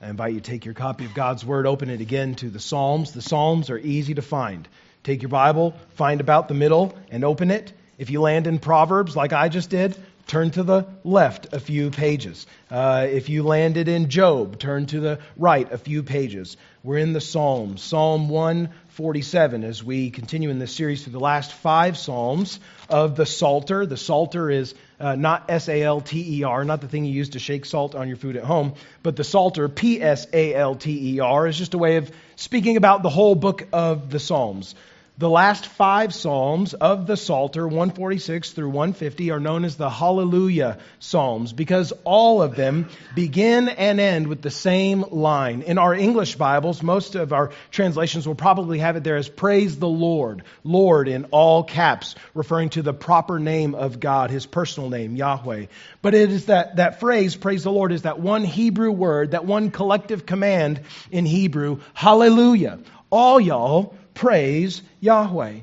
I invite you to take your copy of God's Word, open it again to the Psalms. The Psalms are easy to find. Take your Bible, find about the middle, and open it. If you land in Proverbs, like I just did, turn to the left a few pages. Uh, if you landed in Job, turn to the right a few pages. We're in the Psalms. Psalm 147, as we continue in this series through the last five Psalms of the Psalter. The Psalter is uh, not S A L T E R, not the thing you use to shake salt on your food at home, but the Psalter, P S A L T E R, is just a way of speaking about the whole book of the Psalms. The last five Psalms of the Psalter, 146 through 150, are known as the Hallelujah Psalms because all of them begin and end with the same line. In our English Bibles, most of our translations will probably have it there as Praise the Lord, Lord in all caps, referring to the proper name of God, his personal name, Yahweh. But it is that, that phrase, Praise the Lord, is that one Hebrew word, that one collective command in Hebrew, Hallelujah. All y'all praise Yahweh.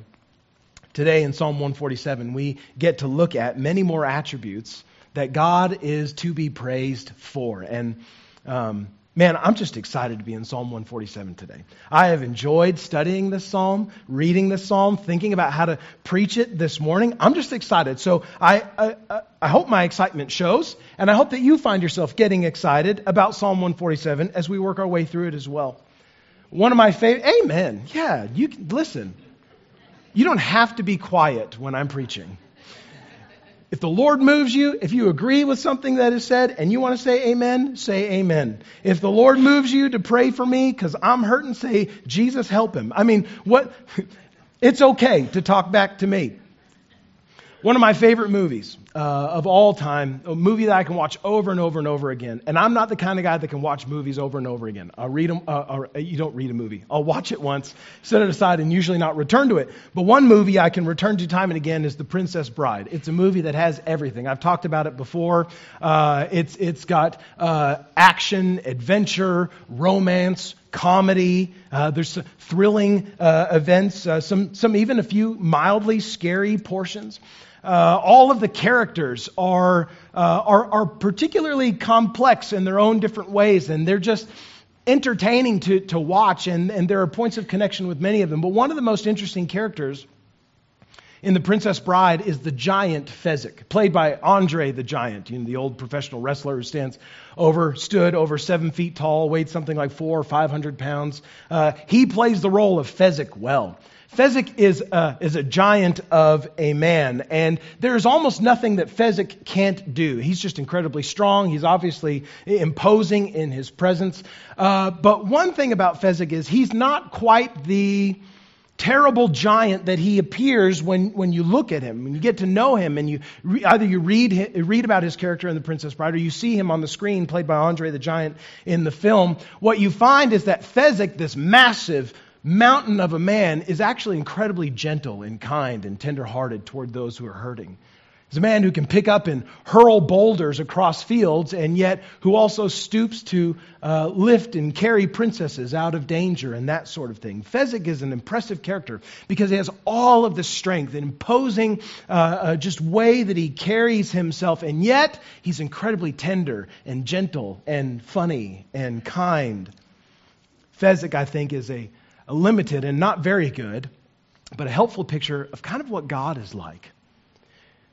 Today in Psalm 147, we get to look at many more attributes that God is to be praised for. And um, man, I'm just excited to be in Psalm 147 today. I have enjoyed studying this psalm, reading this psalm, thinking about how to preach it this morning. I'm just excited. So I, I, I hope my excitement shows, and I hope that you find yourself getting excited about Psalm 147 as we work our way through it as well. One of my favorite, amen. Yeah, you can, listen. You don't have to be quiet when I'm preaching. If the Lord moves you, if you agree with something that is said and you want to say amen, say amen. If the Lord moves you to pray for me because I'm hurting, say, Jesus, help him. I mean, what? It's okay to talk back to me. One of my favorite movies uh, of all time, a movie that I can watch over and over and over again. And I'm not the kind of guy that can watch movies over and over again. I'll read them, uh, uh, you don't read a movie. I'll watch it once, set it aside, and usually not return to it. But one movie I can return to time and again is The Princess Bride. It's a movie that has everything. I've talked about it before. Uh, it's, it's got uh, action, adventure, romance, comedy. Uh, there's thrilling uh, events, uh, some, some even a few mildly scary portions. Uh, all of the characters are, uh, are, are particularly complex in their own different ways, and they're just entertaining to, to watch, and, and there are points of connection with many of them. But one of the most interesting characters in The Princess Bride is the giant Fezzik, played by Andre the Giant, you know, the old professional wrestler who stands over, stood over seven feet tall, weighed something like four or five hundred pounds. Uh, he plays the role of Fezzik well. Fezzik is a, is a giant of a man, and there's almost nothing that Fezzik can't do. He's just incredibly strong. He's obviously imposing in his presence. Uh, but one thing about Fezzik is he's not quite the terrible giant that he appears when, when you look at him, when you get to know him, and you re, either you read, read about his character in The Princess Bride or you see him on the screen, played by Andre the Giant in the film. What you find is that Fezzik, this massive, mountain of a man is actually incredibly gentle and kind and tenderhearted toward those who are hurting. He's a man who can pick up and hurl boulders across fields, and yet who also stoops to uh, lift and carry princesses out of danger and that sort of thing. Fezzik is an impressive character because he has all of the strength, an imposing uh, uh, just way that he carries himself, and yet he's incredibly tender and gentle and funny and kind. Fezzik, I think, is a a limited and not very good, but a helpful picture of kind of what God is like.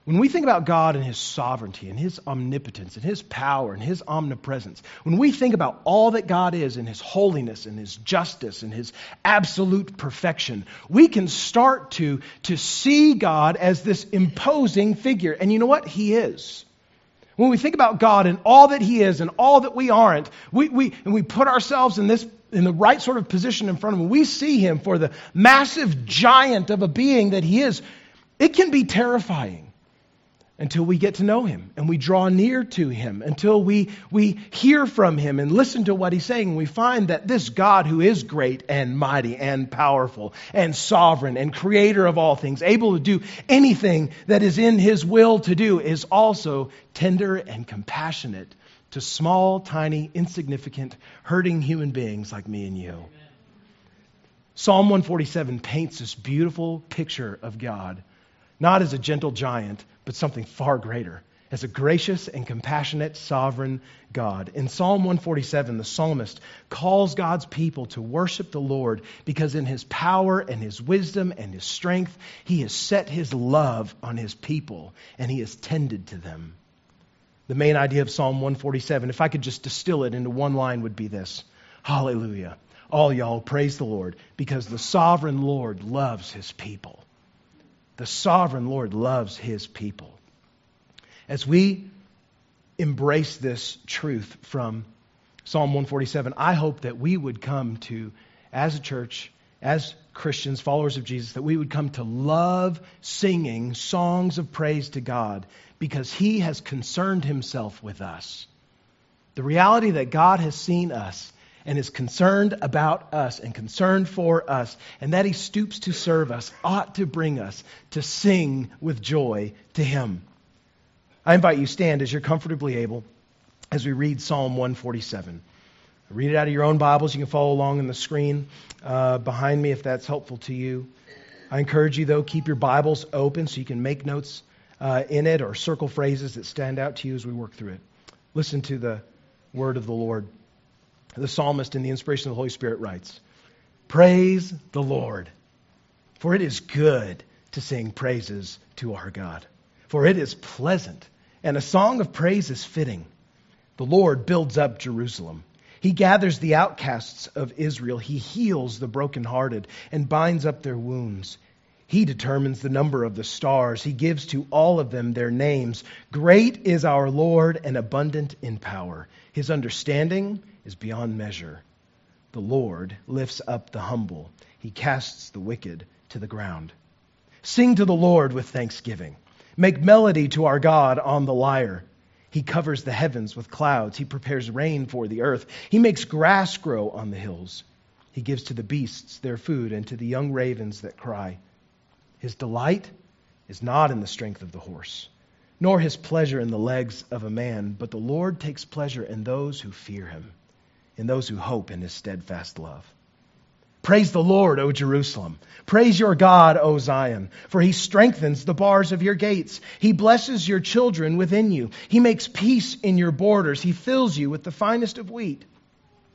When we think about God and His sovereignty and His omnipotence and His power and His omnipresence, when we think about all that God is in His holiness and His justice and His absolute perfection, we can start to, to see God as this imposing figure. And you know what? He is. When we think about God and all that He is and all that we aren't, we, we, and we put ourselves in this in the right sort of position in front of him, we see him for the massive giant of a being that he is, it can be terrifying until we get to know him and we draw near to him, until we, we hear from him and listen to what he's saying. We find that this God who is great and mighty and powerful and sovereign and creator of all things, able to do anything that is in his will to do, is also tender and compassionate to small, tiny, insignificant, hurting human beings like me and you. Amen. Psalm 147 paints this beautiful picture of God, not as a gentle giant, but something far greater as a gracious and compassionate sovereign God. In Psalm 147, the psalmist calls God's people to worship the Lord because in his power and his wisdom and his strength, he has set his love on his people and he has tended to them. The main idea of Psalm 147, if I could just distill it into one line, would be this Hallelujah. All y'all praise the Lord because the sovereign Lord loves his people. The sovereign Lord loves his people. As we embrace this truth from Psalm 147, I hope that we would come to, as a church, as Christians, followers of Jesus, that we would come to love singing songs of praise to God because He has concerned Himself with us. The reality that God has seen us and is concerned about us and concerned for us, and that He stoops to serve us, ought to bring us to sing with joy to Him. I invite you stand as you're comfortably able as we read Psalm 147. Read it out of your own Bibles. You can follow along on the screen uh, behind me if that's helpful to you. I encourage you, though, keep your Bibles open so you can make notes uh, in it or circle phrases that stand out to you as we work through it. Listen to the word of the Lord. The psalmist, in the inspiration of the Holy Spirit, writes Praise the Lord, for it is good to sing praises to our God, for it is pleasant and a song of praise is fitting. The Lord builds up Jerusalem. He gathers the outcasts of Israel. He heals the brokenhearted and binds up their wounds. He determines the number of the stars. He gives to all of them their names. Great is our Lord and abundant in power. His understanding is beyond measure. The Lord lifts up the humble. He casts the wicked to the ground. Sing to the Lord with thanksgiving. Make melody to our God on the lyre. He covers the heavens with clouds. He prepares rain for the earth. He makes grass grow on the hills. He gives to the beasts their food and to the young ravens that cry. His delight is not in the strength of the horse, nor his pleasure in the legs of a man, but the Lord takes pleasure in those who fear him, in those who hope in his steadfast love. Praise the Lord, O Jerusalem. Praise your God, O Zion, for he strengthens the bars of your gates. He blesses your children within you. He makes peace in your borders. He fills you with the finest of wheat.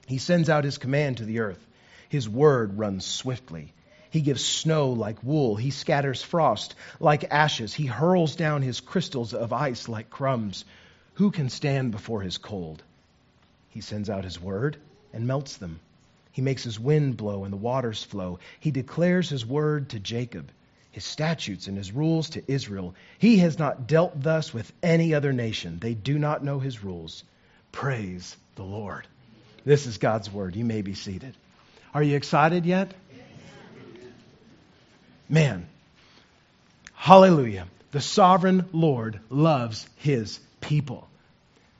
He sends out his command to the earth. His word runs swiftly. He gives snow like wool. He scatters frost like ashes. He hurls down his crystals of ice like crumbs. Who can stand before his cold? He sends out his word and melts them. He makes his wind blow and the waters flow. He declares his word to Jacob, his statutes and his rules to Israel. He has not dealt thus with any other nation. They do not know his rules. Praise the Lord. This is God's word. You may be seated. Are you excited yet? Man, hallelujah. The sovereign Lord loves his people.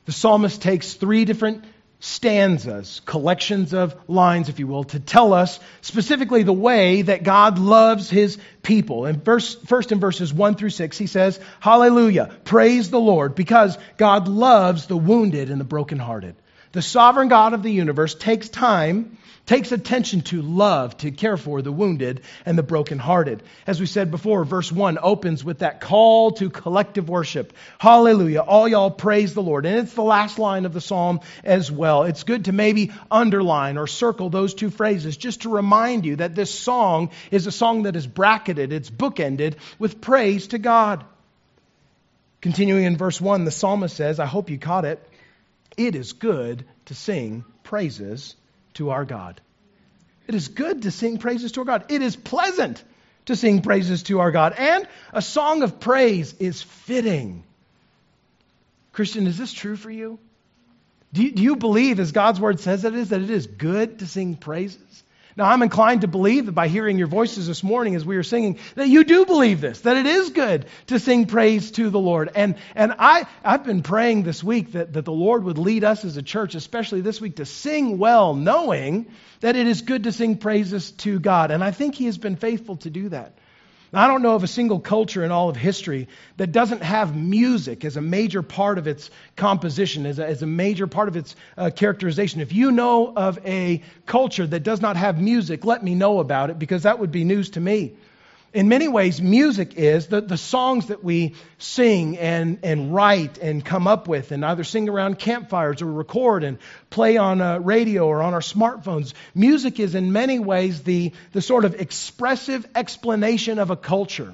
The psalmist takes three different stanzas, collections of lines, if you will, to tell us specifically the way that God loves his people. And verse, first in verses 1 through 6, he says, Hallelujah, praise the Lord, because God loves the wounded and the brokenhearted. The sovereign God of the universe takes time takes attention to love, to care for the wounded and the brokenhearted. As we said before, verse 1 opens with that call to collective worship. Hallelujah. All y'all praise the Lord. And it's the last line of the psalm as well. It's good to maybe underline or circle those two phrases just to remind you that this song is a song that is bracketed, it's bookended with praise to God. Continuing in verse 1, the psalmist says, I hope you caught it. It is good to sing praises to our God. It is good to sing praises to our God. It is pleasant to sing praises to our God. And a song of praise is fitting. Christian, is this true for you? Do you, do you believe, as God's word says it is, that it is good to sing praises? Now, I'm inclined to believe that by hearing your voices this morning as we were singing, that you do believe this, that it is good to sing praise to the Lord. And, and I, I've been praying this week that, that the Lord would lead us as a church, especially this week, to sing well, knowing that it is good to sing praises to God. And I think He has been faithful to do that. I don't know of a single culture in all of history that doesn't have music as a major part of its composition, as a, as a major part of its uh, characterization. If you know of a culture that does not have music, let me know about it because that would be news to me. In many ways, music is the, the songs that we sing and, and write and come up with and either sing around campfires or record and play on a radio or on our smartphones. Music is in many ways the, the sort of expressive explanation of a culture.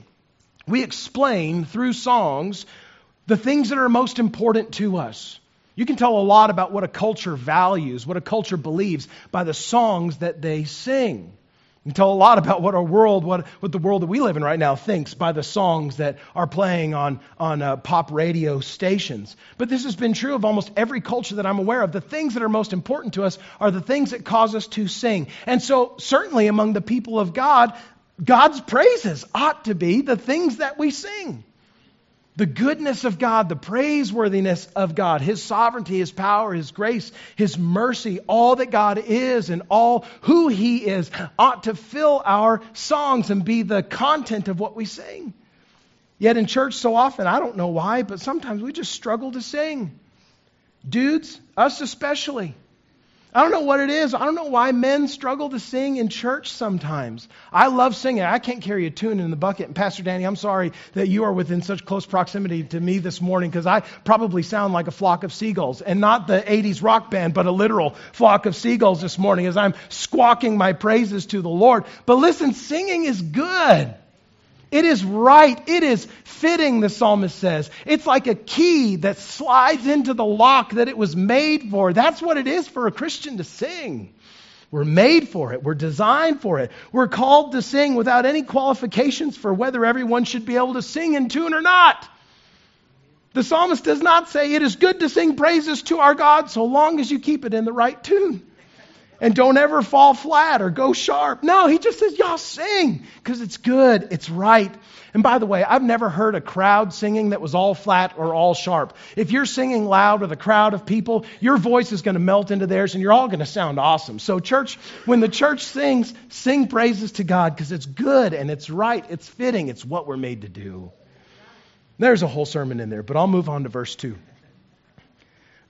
We explain through songs the things that are most important to us. You can tell a lot about what a culture values, what a culture believes, by the songs that they sing. Tell a lot about what our world, what, what the world that we live in right now thinks by the songs that are playing on, on uh, pop radio stations. But this has been true of almost every culture that I'm aware of. The things that are most important to us are the things that cause us to sing. And so, certainly among the people of God, God's praises ought to be the things that we sing the goodness of God, the praiseworthiness of God, His sovereignty, His power, His grace, His mercy, all that God is and all who He is ought to fill our songs and be the content of what we sing. Yet in church, so often, I don't know why, but sometimes we just struggle to sing. Dudes, us especially. I don't know what it is. I don't know why men struggle to sing in church sometimes. I love singing. I can't carry a tune in the bucket. And Pastor Danny, I'm sorry that you are within such close proximity to me this morning because I probably sound like a flock of seagulls and not the 80s rock band, but a literal flock of seagulls this morning as I'm squawking my praises to the Lord. But listen, singing is good. It is right. It is fitting, the psalmist says. It's like a key that slides into the lock that it was made for. That's what it is for a Christian to sing. We're made for it. We're designed for it. We're called to sing without any qualifications for whether everyone should be able to sing in tune or not. The psalmist does not say it is good to sing praises to our God so long as you keep it in the right tune and don't ever fall flat or go sharp. No, he just says, y'all sing because it's good, it's right. And by the way, I've never heard a crowd singing that was all flat or all sharp. If you're singing loud with a crowd of people, your voice is going to melt into theirs and you're all going to sound awesome. So, church, when the church sings, sing praises to God because it's good and it's right, it's fitting, it's what we're made to do. There's a whole sermon in there, but I'll move on to verse 2.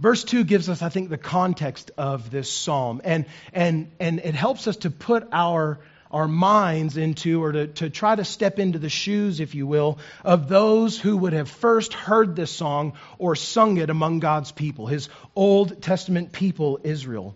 Verse 2 gives us, I think, the context of this psalm, and, and, and it helps us to put our, our minds into, or to, to try to step into the shoes, if you will, of those who would have first heard this song or sung it among God's people, his Old Testament people, Israel.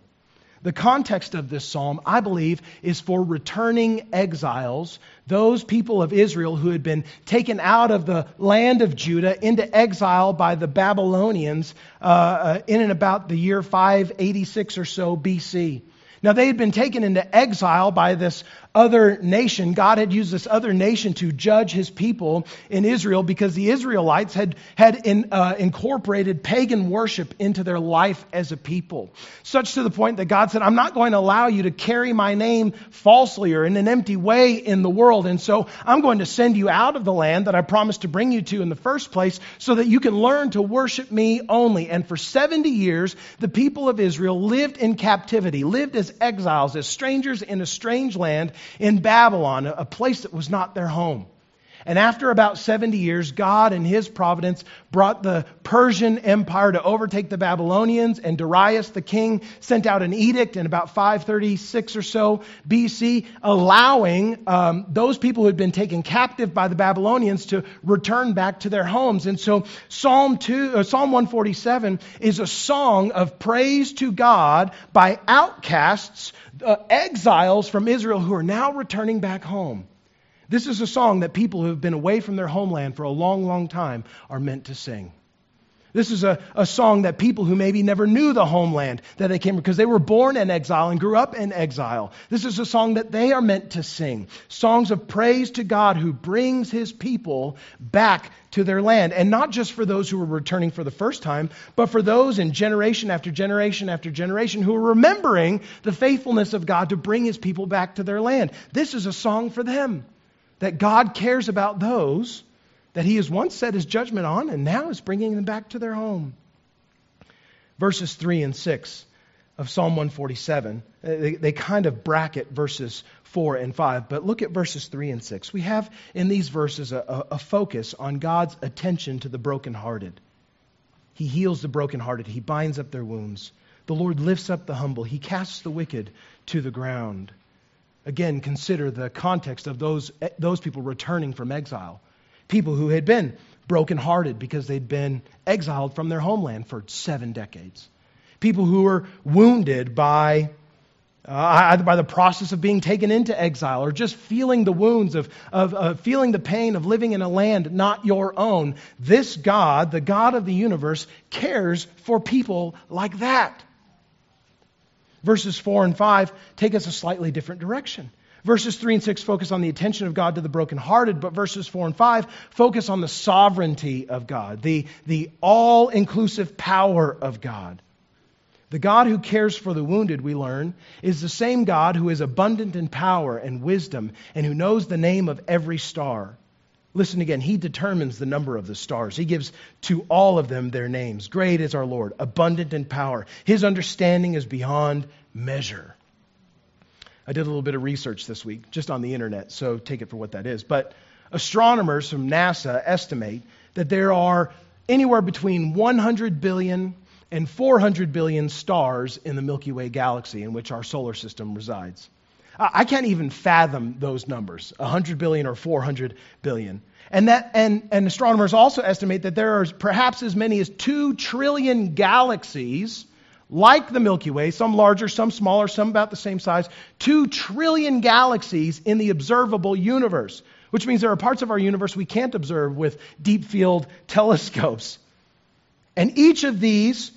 The context of this psalm, I believe, is for returning exiles, those people of Israel who had been taken out of the land of Judah into exile by the Babylonians uh, uh, in and about the year 586 or so BC. Now, they had been taken into exile by this other nation. God had used this other nation to judge his people in Israel because the Israelites had, had in, uh, incorporated pagan worship into their life as a people. Such to the point that God said, I'm not going to allow you to carry my name falsely or in an empty way in the world. And so I'm going to send you out of the land that I promised to bring you to in the first place so that you can learn to worship me only. And for 70 years, the people of Israel lived in captivity, lived as exiles, as strangers in a strange land in Babylon, a place that was not their home. And after about 70 years, God in his providence brought the Persian Empire to overtake the Babylonians, and Darius the king sent out an edict in about 536 or so BC, allowing um, those people who had been taken captive by the Babylonians to return back to their homes. And so Psalm, 2, uh, Psalm 147 is a song of praise to God by outcasts, uh, exiles from Israel who are now returning back home. This is a song that people who have been away from their homeland for a long, long time are meant to sing. This is a, a song that people who maybe never knew the homeland that they came because they were born in exile and grew up in exile. This is a song that they are meant to sing. Songs of praise to God who brings his people back to their land. And not just for those who are returning for the first time, but for those in generation after generation after generation who are remembering the faithfulness of God to bring his people back to their land. This is a song for them that God cares about those that he has once set his judgment on and now is bringing them back to their home. Verses 3 and 6 of Psalm 147, uh, they, they kind of bracket verses 4 and 5, but look at verses 3 and 6. We have in these verses a, a focus on God's attention to the brokenhearted. He heals the brokenhearted, He binds up their wounds. The Lord lifts up the humble, He casts the wicked to the ground. Again, consider the context of those, those people returning from exile. People who had been brokenhearted because they'd been exiled from their homeland for seven decades. People who were wounded by, uh, either by the process of being taken into exile or just feeling the wounds of, of, of feeling the pain of living in a land not your own. This God, the God of the universe, cares for people like that. Verses 4 and 5 take us a slightly different direction. Verses 3 and 6 focus on the attention of God to the brokenhearted, but verses 4 and 5 focus on the sovereignty of God, the, the all inclusive power of God. The God who cares for the wounded, we learn, is the same God who is abundant in power and wisdom and who knows the name of every star. Listen again, he determines the number of the stars. He gives to all of them their names. Great is our Lord, abundant in power. His understanding is beyond measure. I did a little bit of research this week, just on the internet, so take it for what that is. But astronomers from NASA estimate that there are anywhere between 100 billion and 400 billion stars in the Milky Way galaxy in which our solar system resides. I can't even fathom those numbers, 100 billion or 400 billion. And, that, and, and astronomers also estimate that there are perhaps as many as 2 trillion galaxies like the Milky Way, some larger, some smaller, some about the same size, 2 trillion galaxies in the observable universe, which means there are parts of our universe we can't observe with deep field telescopes. And each of these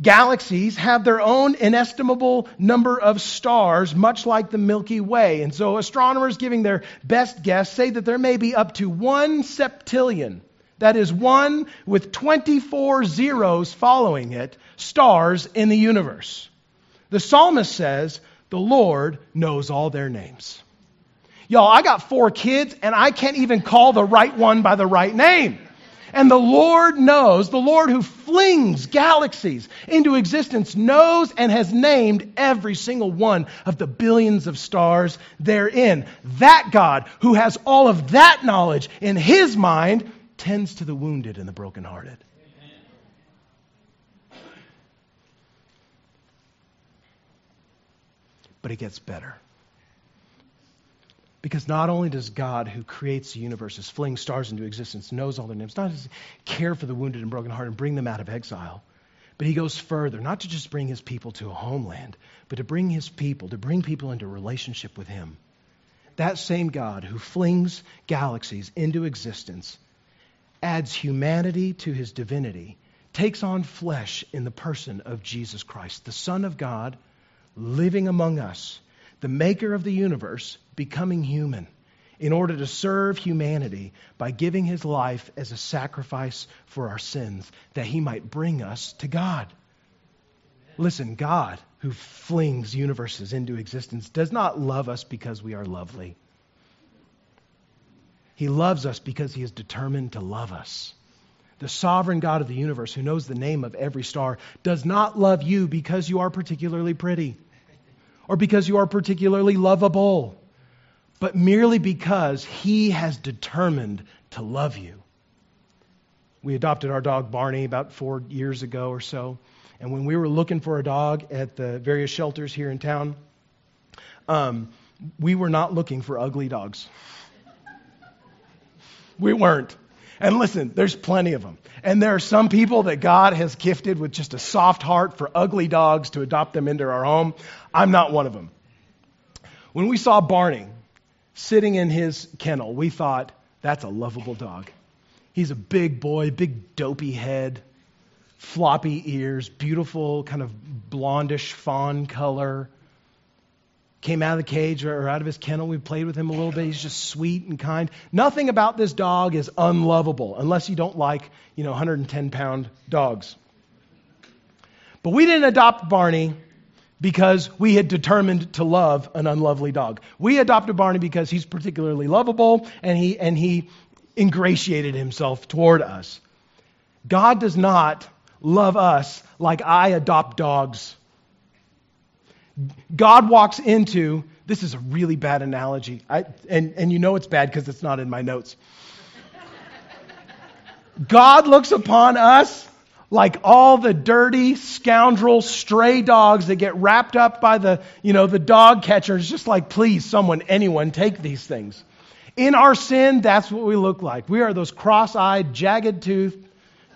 Galaxies have their own inestimable number of stars, much like the Milky Way. And so astronomers giving their best guess say that there may be up to one septillion, that is one with 24 zeros following it, stars in the universe. The psalmist says, the Lord knows all their names. Y'all, I got four kids and I can't even call the right one by the right name. And the Lord knows, the Lord who flings galaxies into existence knows and has named every single one of the billions of stars therein. That God who has all of that knowledge in his mind tends to the wounded and the brokenhearted. But it gets better. Because not only does God, who creates the universes, fling stars into existence, knows all their names, not just care for the wounded and broken heart and bring them out of exile, but he goes further, not to just bring his people to a homeland, but to bring his people, to bring people into relationship with him. That same God who flings galaxies into existence adds humanity to his divinity, takes on flesh in the person of Jesus Christ, the Son of God, living among us the maker of the universe, becoming human in order to serve humanity by giving his life as a sacrifice for our sins, that he might bring us to God. Listen, God, who flings universes into existence, does not love us because we are lovely. He loves us because he is determined to love us. The sovereign God of the universe, who knows the name of every star, does not love you because you are particularly pretty or because you are particularly lovable, but merely because He has determined to love you. We adopted our dog Barney about four years ago or so. And when we were looking for a dog at the various shelters here in town, um, we were not looking for ugly dogs. We weren't. And listen, there's plenty of them. And there are some people that God has gifted with just a soft heart for ugly dogs to adopt them into our home. I'm not one of them. When we saw Barney sitting in his kennel, we thought, that's a lovable dog. He's a big boy, big dopey head, floppy ears, beautiful kind of blondish fawn color came out of the cage or out of his kennel. We played with him a little bit. He's just sweet and kind. Nothing about this dog is unlovable unless you don't like, you know, 110 pound dogs. But we didn't adopt Barney because we had determined to love an unlovely dog. We adopted Barney because he's particularly lovable and he, and he ingratiated himself toward us. God does not love us like I adopt dogs God walks into, this is a really bad analogy, I, and, and you know it's bad because it's not in my notes. God looks upon us like all the dirty scoundrel stray dogs that get wrapped up by the, you know, the dog catchers, just like, please, someone, anyone, take these things. In our sin, that's what we look like. We are those cross eyed, jagged toothed,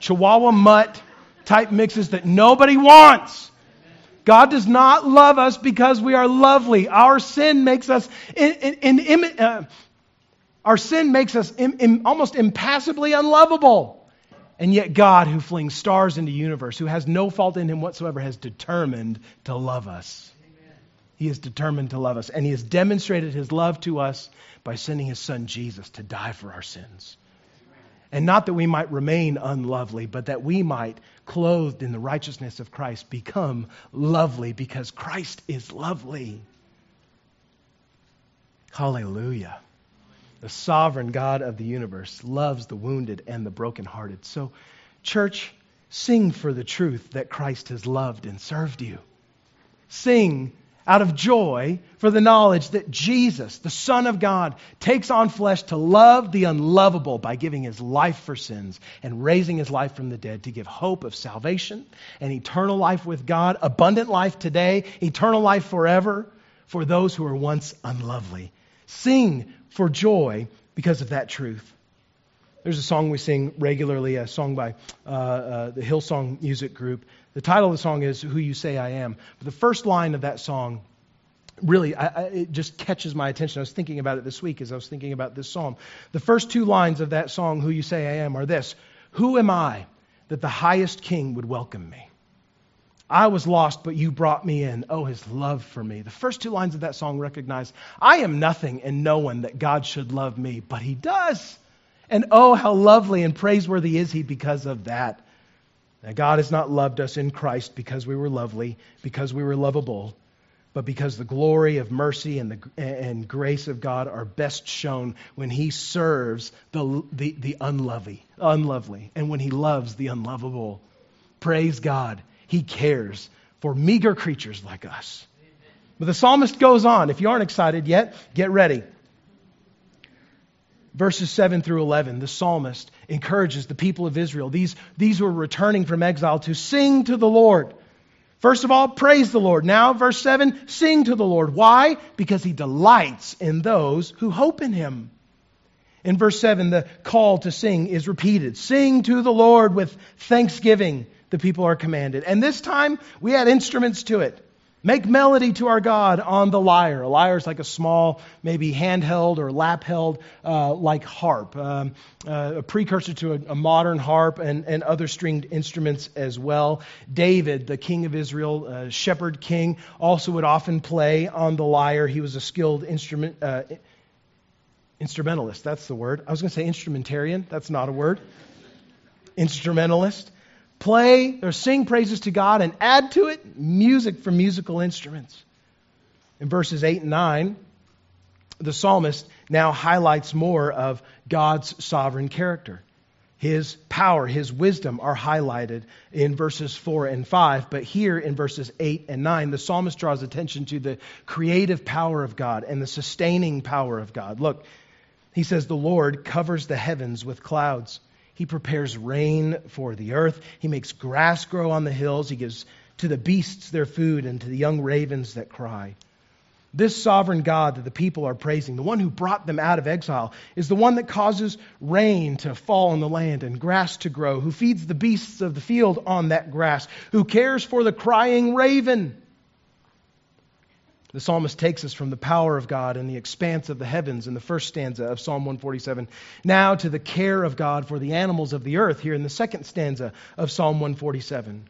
chihuahua mutt type mixes that nobody wants. God does not love us because we are lovely. Our sin makes us in, in, in, uh, our sin makes us almost impassibly unlovable. And yet, God, who flings stars into the universe, who has no fault in him whatsoever, has determined to love us. Amen. He is determined to love us. And he has demonstrated his love to us by sending his son Jesus to die for our sins. And not that we might remain unlovely, but that we might, clothed in the righteousness of Christ, become lovely because Christ is lovely. Hallelujah. The sovereign God of the universe loves the wounded and the brokenhearted. So, church, sing for the truth that Christ has loved and served you. Sing out of joy for the knowledge that Jesus, the Son of God, takes on flesh to love the unlovable by giving his life for sins and raising his life from the dead to give hope of salvation and eternal life with God, abundant life today, eternal life forever for those who were once unlovely. Sing for joy because of that truth. There's a song we sing regularly, a song by uh, uh, the Hillsong Music Group. The title of the song is Who You Say I Am. But the first line of that song really I, I, it just catches my attention. I was thinking about it this week as I was thinking about this psalm. The first two lines of that song, Who You Say I Am, are this Who am I that the highest king would welcome me? I was lost, but you brought me in. Oh, his love for me. The first two lines of that song recognize I am nothing and no one that God should love me, but he does. And oh, how lovely and praiseworthy is he because of that. Now, God has not loved us in Christ because we were lovely, because we were lovable, but because the glory of mercy and, the, and grace of God are best shown when he serves the, the, the unlovely, unlovely and when he loves the unlovable. Praise God. He cares for meager creatures like us. But the psalmist goes on. If you aren't excited yet, get ready. Verses 7 through 11, the psalmist encourages the people of Israel, these, these who are returning from exile, to sing to the Lord. First of all, praise the Lord. Now, verse 7, sing to the Lord. Why? Because he delights in those who hope in him. In verse 7, the call to sing is repeated. Sing to the Lord with thanksgiving the people are commanded. And this time we add instruments to it. Make melody to our God on the lyre. A lyre is like a small, maybe handheld or lap held, uh, like harp, um, uh, a precursor to a, a, modern harp and, and other stringed instruments as well. David, the king of Israel, uh, shepherd king, also would often play on the lyre. He was a skilled instrument. Uh, instrumentalist, that's the word. I was going to say instrumentarian, that's not a word. Instrumentalist play or sing praises to God and add to it music from musical instruments. In verses 8 and 9, the psalmist now highlights more of God's sovereign character. His power, his wisdom are highlighted in verses 4 and 5. But here in verses 8 and 9, the psalmist draws attention to the creative power of God and the sustaining power of God. Look, he says, The Lord covers the heavens with clouds. He prepares rain for the earth. He makes grass grow on the hills. He gives to the beasts their food and to the young ravens that cry. This sovereign God that the people are praising, the one who brought them out of exile, is the one that causes rain to fall on the land and grass to grow, who feeds the beasts of the field on that grass, who cares for the crying raven the psalmist takes us from the power of God and the expanse of the heavens in the first stanza of Psalm 147, now to the care of God for the animals of the earth here in the second stanza of Psalm 147.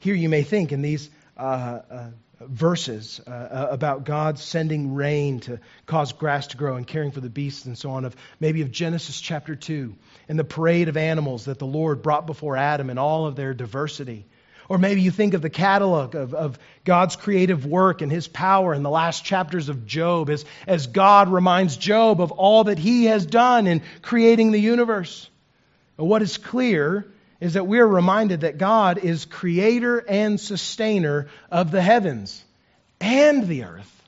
Here you may think in these uh, uh, verses uh, uh, about God sending rain to cause grass to grow and caring for the beasts and so on, of maybe of Genesis chapter 2 and the parade of animals that the Lord brought before Adam in all of their diversity. Or maybe you think of the catalog of, of God's creative work and his power in the last chapters of Job as, as God reminds Job of all that he has done in creating the universe. But what is clear is that we are reminded that God is creator and sustainer of the heavens and the earth.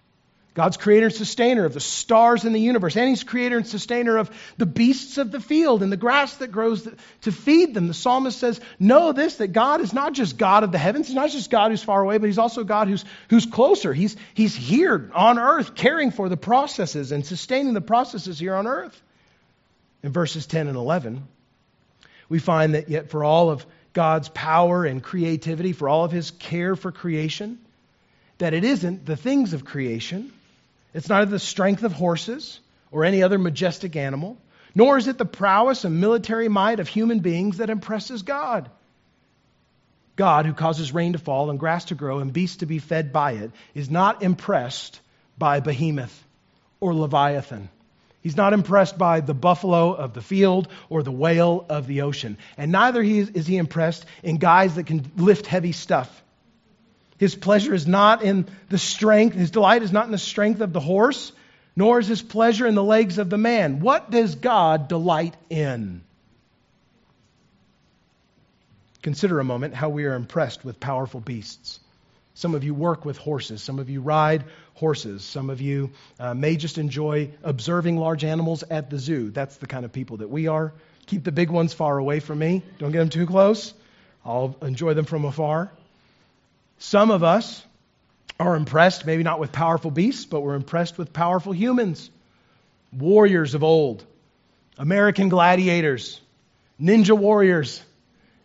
God's creator and sustainer of the stars in the universe, and He's creator and sustainer of the beasts of the field and the grass that grows to feed them. The psalmist says, Know this, that God is not just God of the heavens, He's not just God who's far away, but He's also God who's, who's closer. He's, he's here on earth, caring for the processes and sustaining the processes here on earth. In verses 10 and 11, we find that yet for all of God's power and creativity, for all of His care for creation, that it isn't the things of creation it's neither the strength of horses or any other majestic animal, nor is it the prowess and military might of human beings that impresses God. God, who causes rain to fall and grass to grow and beasts to be fed by it, is not impressed by behemoth or leviathan. He's not impressed by the buffalo of the field or the whale of the ocean. And neither is he impressed in guys that can lift heavy stuff. His pleasure is not in the strength, his delight is not in the strength of the horse, nor is his pleasure in the legs of the man. What does God delight in? Consider a moment how we are impressed with powerful beasts. Some of you work with horses. Some of you ride horses. Some of you uh, may just enjoy observing large animals at the zoo. That's the kind of people that we are. Keep the big ones far away from me. Don't get them too close. I'll enjoy them from afar. Some of us are impressed, maybe not with powerful beasts, but we're impressed with powerful humans. Warriors of old, American gladiators, ninja warriors,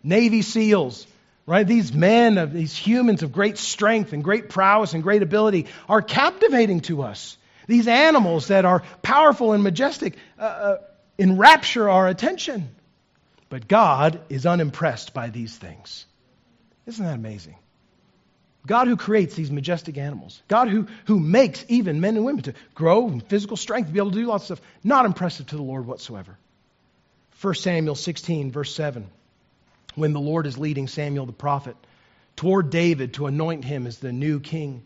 Navy SEALs, right? These men of these humans of great strength and great prowess and great ability are captivating to us. These animals that are powerful and majestic uh, uh, enrapture our attention. But God is unimpressed by these things. Isn't that amazing? God who creates these majestic animals, God who, who makes even men and women to grow in physical strength, to be able to do lots of stuff, not impressive to the Lord whatsoever. 1 Samuel 16, verse 7, when the Lord is leading Samuel the prophet toward David to anoint him as the new king.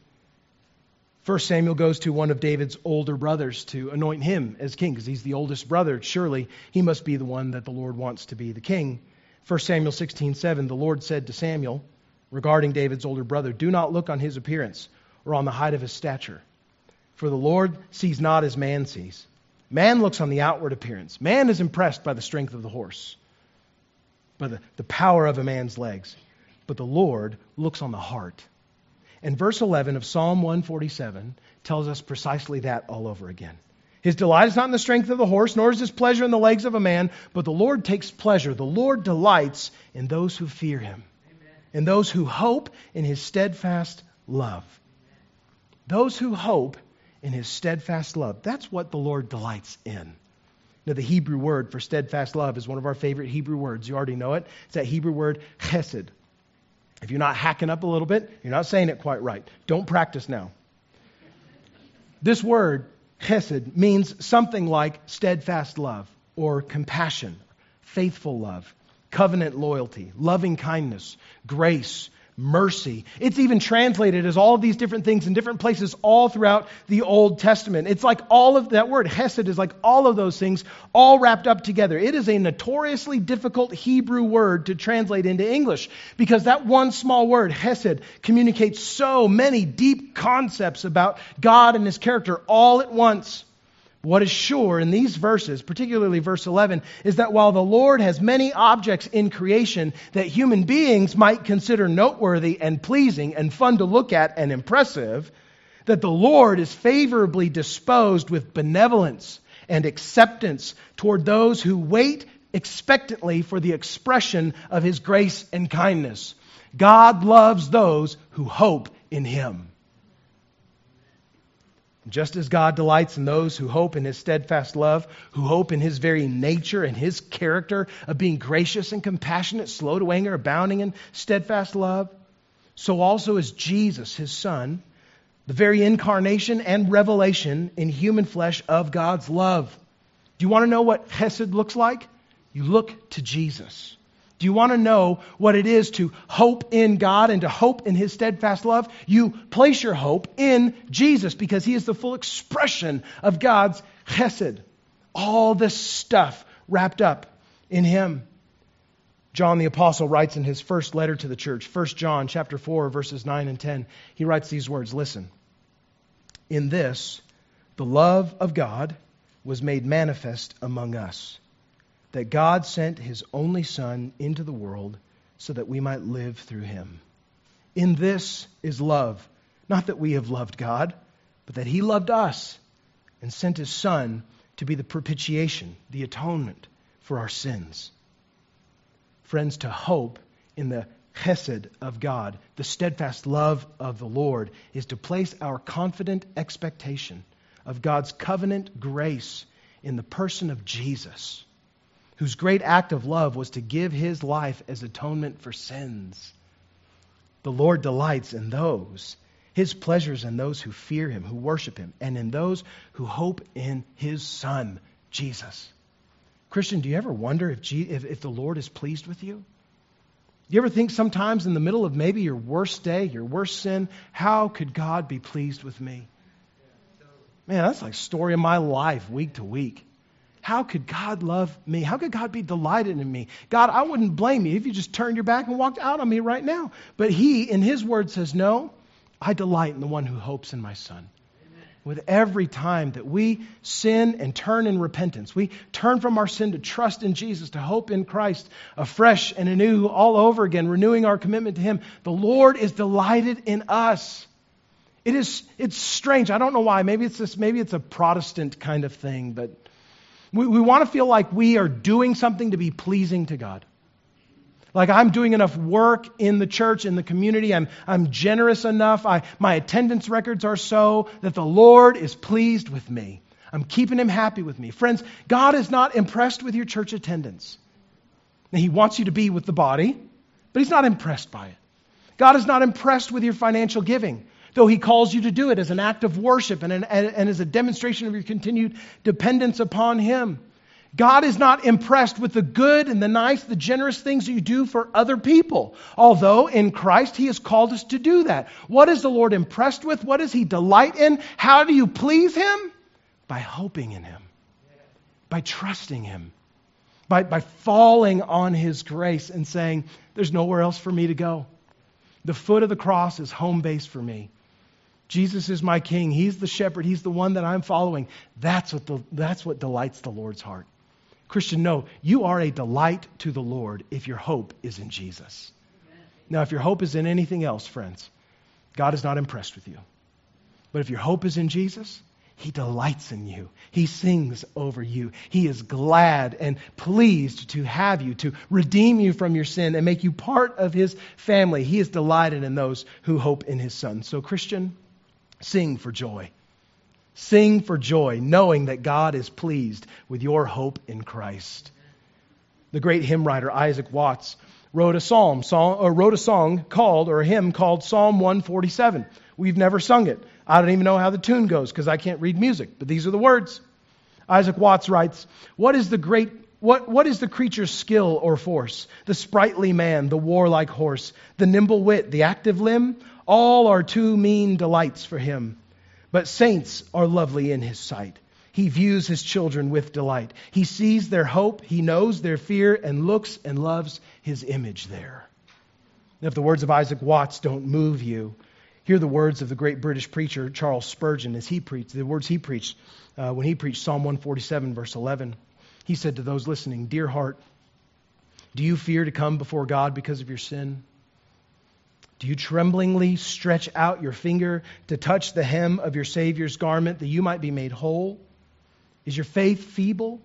1 Samuel goes to one of David's older brothers to anoint him as king because he's the oldest brother. Surely he must be the one that the Lord wants to be the king. 1 Samuel 16, 7, the Lord said to Samuel, regarding David's older brother Do not look on his appearance or on the height of his stature, for the Lord sees not as man sees. Man looks on the outward appearance. Man is impressed by the strength of the horse, by the, the power of a man's legs. But the Lord looks on the heart. And verse 11 of Psalm 147 tells us precisely that all over again. His delight is not in the strength of the horse, nor is his pleasure in the legs of a man, but the Lord takes pleasure. The Lord delights in those who fear him and those who hope in his steadfast love. Those who hope in his steadfast love. That's what the Lord delights in. Now, the Hebrew word for steadfast love is one of our favorite Hebrew words. You already know it. It's that Hebrew word chesed. If you're not hacking up a little bit, you're not saying it quite right. Don't practice now. This word, chesed, means something like steadfast love or compassion, faithful love covenant loyalty, loving kindness, grace, mercy. It's even translated as all of these different things in different places all throughout the Old Testament. It's like all of that word, Hesed, is like all of those things all wrapped up together. It is a notoriously difficult Hebrew word to translate into English because that one small word, Hesed, communicates so many deep concepts about God and his character all at once. What is sure in these verses, particularly verse 11, is that while the Lord has many objects in creation that human beings might consider noteworthy and pleasing and fun to look at and impressive, that the Lord is favorably disposed with benevolence and acceptance toward those who wait expectantly for the expression of his grace and kindness. God loves those who hope in him. Just as God delights in those who hope in his steadfast love, who hope in his very nature and his character of being gracious and compassionate, slow to anger, abounding in steadfast love, so also is Jesus, his Son, the very incarnation and revelation in human flesh of God's love. Do you want to know what Hesed looks like? You look to Jesus. Do you want to know what it is to hope in God and to hope in His steadfast love? You place your hope in Jesus because He is the full expression of God's chesed. All this stuff wrapped up in Him. John the apostle writes in his first letter to the church, 1 John chapter 4 verses 9 and 10. He writes these words, listen. In this, the love of God was made manifest among us, that God sent his only Son into the world so that we might live through him. In this is love, not that we have loved God, but that he loved us and sent his Son to be the propitiation, the atonement for our sins. Friends, to hope in the chesed of God, the steadfast love of the Lord, is to place our confident expectation of God's covenant grace in the person of Jesus, whose great act of love was to give his life as atonement for sins. The Lord delights in those, his pleasures in those who fear him, who worship him, and in those who hope in his Son, Jesus. Christian, do you ever wonder if, if, if the Lord is pleased with you? Do you ever think sometimes in the middle of maybe your worst day, your worst sin, how could God be pleased with me? Man, that's like story of my life week to week. How could God love me? How could God be delighted in me? God, I wouldn't blame you if you just turned your back and walked out on me right now. But He, in His word, says, No, I delight in the one who hopes in my Son. With every time that we sin and turn in repentance, we turn from our sin to trust in Jesus, to hope in Christ afresh and anew, all over again, renewing our commitment to Him, the Lord is delighted in us. It is it's strange. I don't know why. Maybe it's this, maybe it's a Protestant kind of thing, but we, we want to feel like we are doing something to be pleasing to God. Like I'm doing enough work in the church, in the community. I'm, I'm generous enough. I, my attendance records are so that the Lord is pleased with me. I'm keeping him happy with me. Friends, God is not impressed with your church attendance. He wants you to be with the body, but he's not impressed by it. God is not impressed with your financial giving though he calls you to do it as an act of worship and, an, and as a demonstration of your continued dependence upon him. God is not impressed with the good and the nice, the generous things that you do for other people. Although in Christ He has called us to do that. What is the Lord impressed with? What does He delight in? How do you please Him? By hoping in Him, by trusting Him, by, by falling on His grace and saying, There's nowhere else for me to go. The foot of the cross is home base for me. Jesus is my king. He's the shepherd. He's the one that I'm following. That's what, the, that's what delights the Lord's heart. Christian, no, you are a delight to the Lord if your hope is in Jesus. Now, if your hope is in anything else, friends, God is not impressed with you. But if your hope is in Jesus, He delights in you. He sings over you. He is glad and pleased to have you, to redeem you from your sin and make you part of His family. He is delighted in those who hope in His Son. So, Christian, Sing for joy. Sing for joy, knowing that God is pleased with your hope in Christ. The great hymn writer Isaac Watts wrote a psalm, song, or wrote a song called, or a hymn called Psalm 147. We've never sung it. I don't even know how the tune goes because I can't read music, but these are the words. Isaac Watts writes, What is the great what, what is the creature's skill or force? The sprightly man, the warlike horse, the nimble wit, the active limb? All are too mean delights for him. But saints are lovely in his sight. He views his children with delight. He sees their hope, he knows their fear, and looks and loves his image there. if the words of Isaac Watts don't move you, hear the words of the great British preacher Charles Spurgeon as he preached, the words he preached uh, when he preached Psalm 147, verse 11. He said to those listening, Dear heart, do you fear to come before God because of your sin? Do you tremblingly stretch out your finger to touch the hem of your Savior's garment that you might be made whole? Is your faith feeble?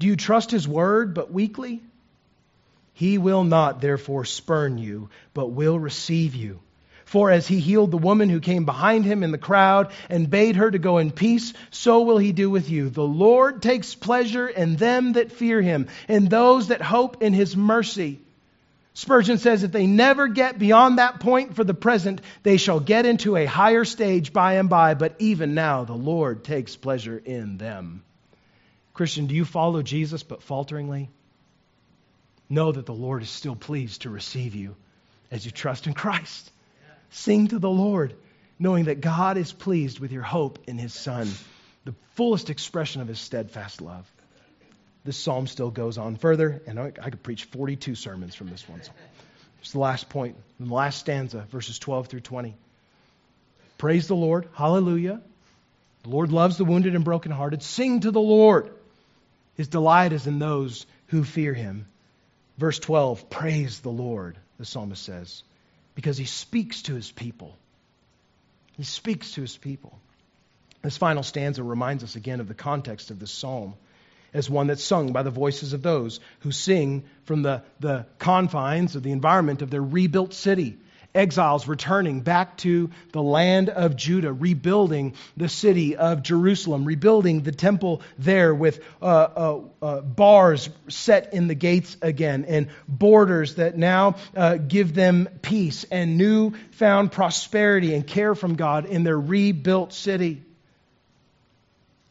Do you trust His word but weakly? He will not, therefore, spurn you, but will receive you. For as he healed the woman who came behind him in the crowd and bade her to go in peace, so will he do with you. The Lord takes pleasure in them that fear him, in those that hope in his mercy. Spurgeon says if they never get beyond that point for the present, they shall get into a higher stage by and by, but even now the Lord takes pleasure in them. Christian, do you follow Jesus but falteringly? Know that the Lord is still pleased to receive you as you trust in Christ. Sing to the Lord, knowing that God is pleased with your hope in his Son, the fullest expression of his steadfast love this psalm still goes on further, and I, I could preach 42 sermons from this one. It's the last point, the last stanza, verses 12 through 20. Praise the Lord. Hallelujah. The Lord loves the wounded and brokenhearted. Sing to the Lord. His delight is in those who fear him. Verse 12 Praise the Lord, the psalmist says, because he speaks to his people. He speaks to his people. This final stanza reminds us again of the context of this psalm as one that's sung by the voices of those who sing from the, the confines of the environment of their rebuilt city. Exiles returning back to the land of Judah, rebuilding the city of Jerusalem, rebuilding the temple there with uh, uh, uh, bars set in the gates again, and borders that now uh, give them peace and newfound prosperity and care from God in their rebuilt city.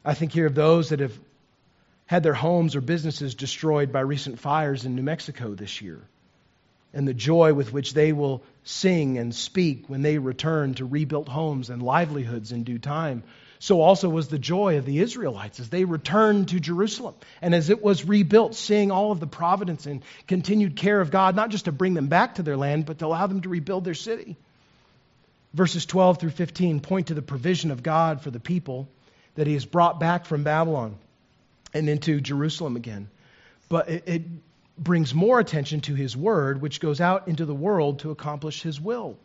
I think here of those that have had their homes or businesses destroyed by recent fires in New Mexico this year, and the joy with which they will sing and speak when they return to rebuilt homes and livelihoods in due time. So also was the joy of the Israelites as they returned to Jerusalem and as it was rebuilt, seeing all of the providence and continued care of God, not just to bring them back to their land, but to allow them to rebuild their city. Verses 12 through 15 point to the provision of God for the people that he has brought back from Babylon and into Jerusalem again. But it, it brings more attention to his word, which goes out into the world to accomplish his will.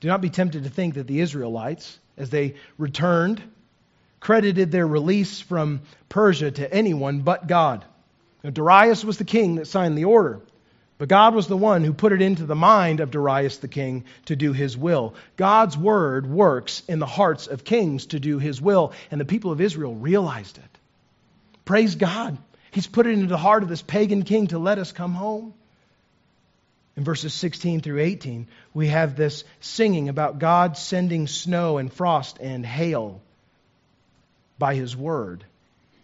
Do not be tempted to think that the Israelites, as they returned, credited their release from Persia to anyone but God. Now, Darius was the king that signed the order, but God was the one who put it into the mind of Darius the king to do his will. God's word works in the hearts of kings to do his will, and the people of Israel realized it. Praise God. He's put it into the heart of this pagan king to let us come home. In verses 16 through 18, we have this singing about God sending snow and frost and hail by his word.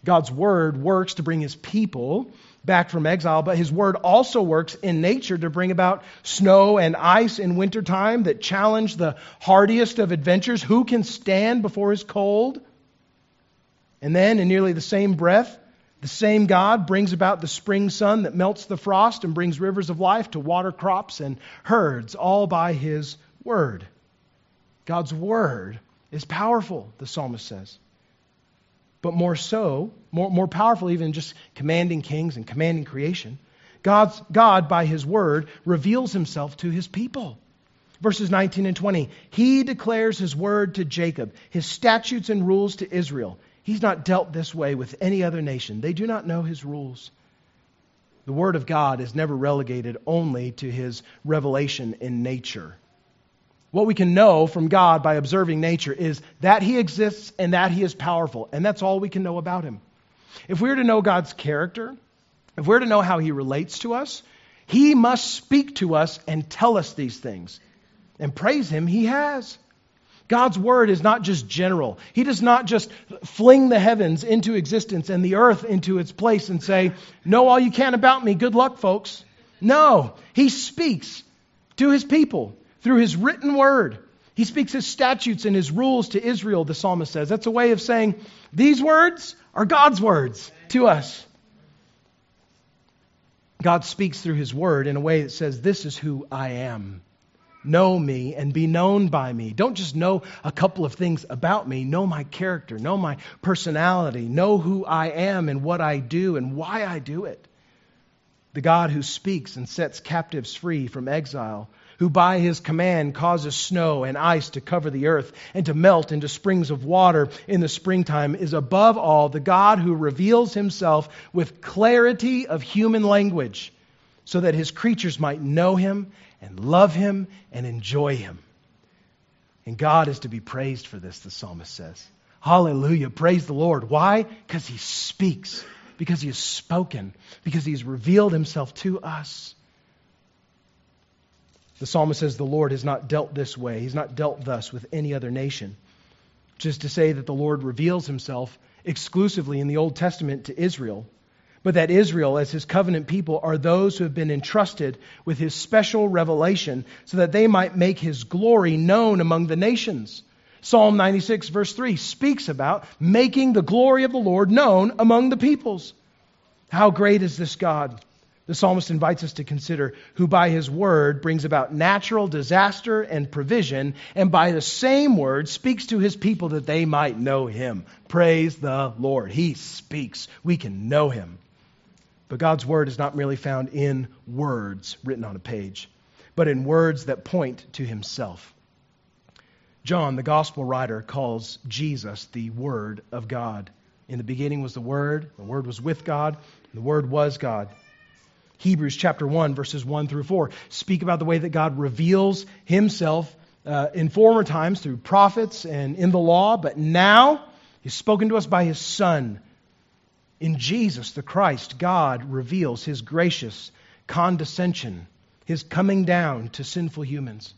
God's word works to bring his people back from exile, but his word also works in nature to bring about snow and ice in wintertime that challenge the hardiest of adventures. Who can stand before his cold? And then, in nearly the same breath, the same God brings about the spring sun that melts the frost and brings rivers of life to water crops and herds, all by his word. God's word is powerful, the psalmist says. But more so, more, more powerful even just commanding kings and commanding creation, God's, God, by his word, reveals himself to his people. Verses 19 and 20. He declares his word to Jacob, his statutes and rules to Israel. He's not dealt this way with any other nation. They do not know his rules. The Word of God is never relegated only to his revelation in nature. What we can know from God by observing nature is that he exists and that he is powerful, and that's all we can know about him. If we are to know God's character, if we're to know how he relates to us, he must speak to us and tell us these things. And praise him, he has. God's word is not just general. He does not just fling the heavens into existence and the earth into its place and say, Know all you can about me. Good luck, folks. No, he speaks to his people through his written word. He speaks his statutes and his rules to Israel, the psalmist says. That's a way of saying, These words are God's words to us. God speaks through his word in a way that says, This is who I am know me and be known by me. Don't just know a couple of things about me. Know my character, know my personality, know who I am and what I do and why I do it. The God who speaks and sets captives free from exile, who by his command causes snow and ice to cover the earth and to melt into springs of water in the springtime, is above all the God who reveals himself with clarity of human language so that his creatures might know him and love him and enjoy him. And God is to be praised for this, the psalmist says. Hallelujah. Praise the Lord. Why? Because he speaks, because he has spoken, because he has revealed himself to us. The psalmist says the Lord has not dealt this way. He's not dealt thus with any other nation. Is to say that the Lord reveals himself exclusively in the Old Testament to Israel but that Israel, as his covenant people, are those who have been entrusted with his special revelation so that they might make his glory known among the nations. Psalm 96, verse 3, speaks about making the glory of the Lord known among the peoples. How great is this God! The psalmist invites us to consider who by his word brings about natural disaster and provision, and by the same word speaks to his people that they might know him. Praise the Lord. He speaks. We can know him. But God's word is not merely found in words written on a page, but in words that point to himself. John, the gospel writer, calls Jesus the Word of God. In the beginning was the Word, the Word was with God, the Word was God. Hebrews chapter 1, verses 1 through 4 speak about the way that God reveals himself uh, in former times through prophets and in the law, but now he's spoken to us by his Son. In Jesus, the Christ, God reveals his gracious condescension, his coming down to sinful humans.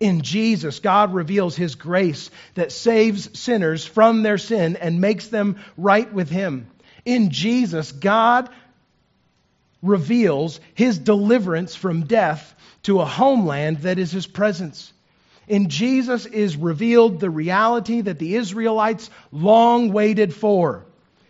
In Jesus, God reveals his grace that saves sinners from their sin and makes them right with him. In Jesus, God reveals his deliverance from death to a homeland that is his presence. In Jesus is revealed the reality that the Israelites long waited for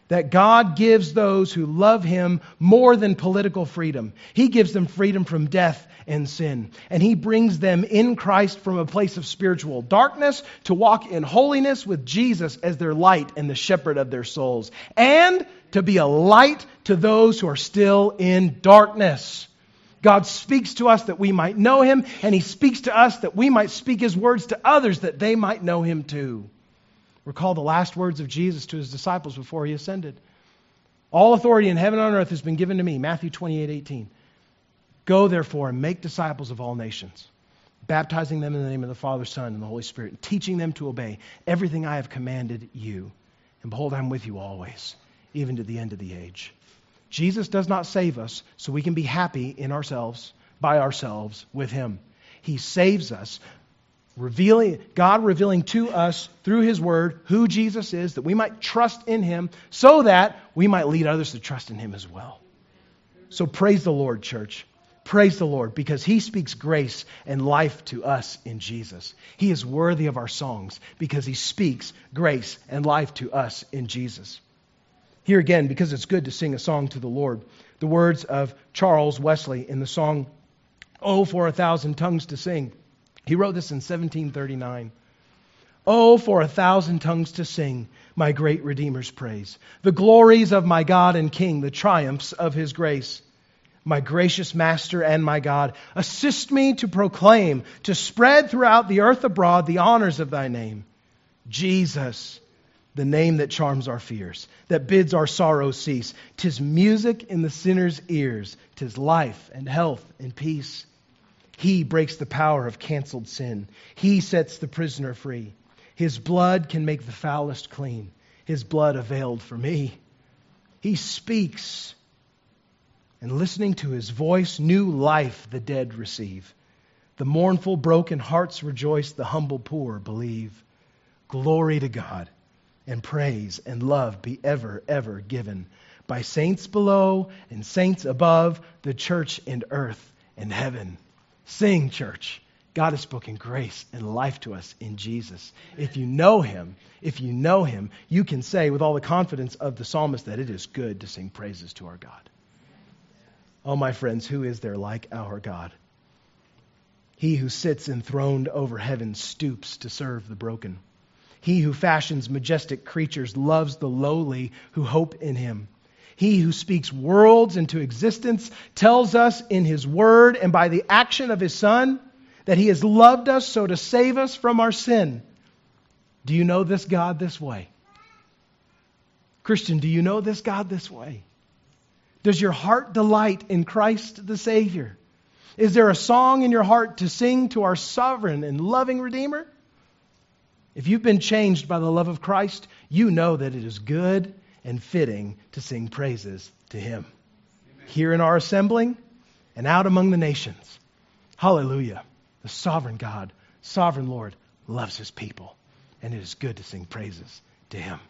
that God gives those who love him more than political freedom. He gives them freedom from death and sin. And he brings them in Christ from a place of spiritual darkness to walk in holiness with Jesus as their light and the shepherd of their souls. And to be a light to those who are still in darkness. God speaks to us that we might know him, and he speaks to us that we might speak his words to others that they might know him too. Recall the last words of Jesus to his disciples before he ascended. All authority in heaven and on earth has been given to me. Matthew 28 18. Go therefore and make disciples of all nations, baptizing them in the name of the Father, Son, and the Holy Spirit, and teaching them to obey everything I have commanded you. And behold, I'm with you always, even to the end of the age. Jesus does not save us so we can be happy in ourselves, by ourselves, with Him. He saves us revealing God revealing to us through his word who Jesus is that we might trust in him so that we might lead others to trust in him as well. So praise the Lord church. Praise the Lord because he speaks grace and life to us in Jesus. He is worthy of our songs because he speaks grace and life to us in Jesus. Here again because it's good to sing a song to the Lord. The words of Charles Wesley in the song Oh for a thousand tongues to sing he wrote this in 1739. Oh, for a thousand tongues to sing my great Redeemer's praise, the glories of my God and King, the triumphs of his grace. My gracious Master and my God, assist me to proclaim, to spread throughout the earth abroad the honors of thy name. Jesus, the name that charms our fears, that bids our sorrows cease. Tis music in the sinner's ears, tis life and health and peace. He breaks the power of canceled sin. He sets the prisoner free. His blood can make the foulest clean. His blood availed for me. He speaks, and listening to his voice, new life the dead receive. The mournful, broken hearts rejoice, the humble poor believe. Glory to God, and praise and love be ever, ever given by saints below and saints above, the church and earth and heaven. Sing, church. God has spoken grace and life to us in Jesus. If you know him, if you know him, you can say with all the confidence of the psalmist that it is good to sing praises to our God. Oh, my friends, who is there like our God? He who sits enthroned over heaven stoops to serve the broken. He who fashions majestic creatures loves the lowly who hope in him. He who speaks worlds into existence tells us in his word and by the action of his son that he has loved us so to save us from our sin. Do you know this God this way? Christian, do you know this God this way? Does your heart delight in Christ the Savior? Is there a song in your heart to sing to our sovereign and loving Redeemer? If you've been changed by the love of Christ, you know that it is good and fitting to sing praises to Him. Amen. Here in our assembling and out among the nations. Hallelujah. The sovereign God, sovereign Lord, loves His people, and it is good to sing praises to Him.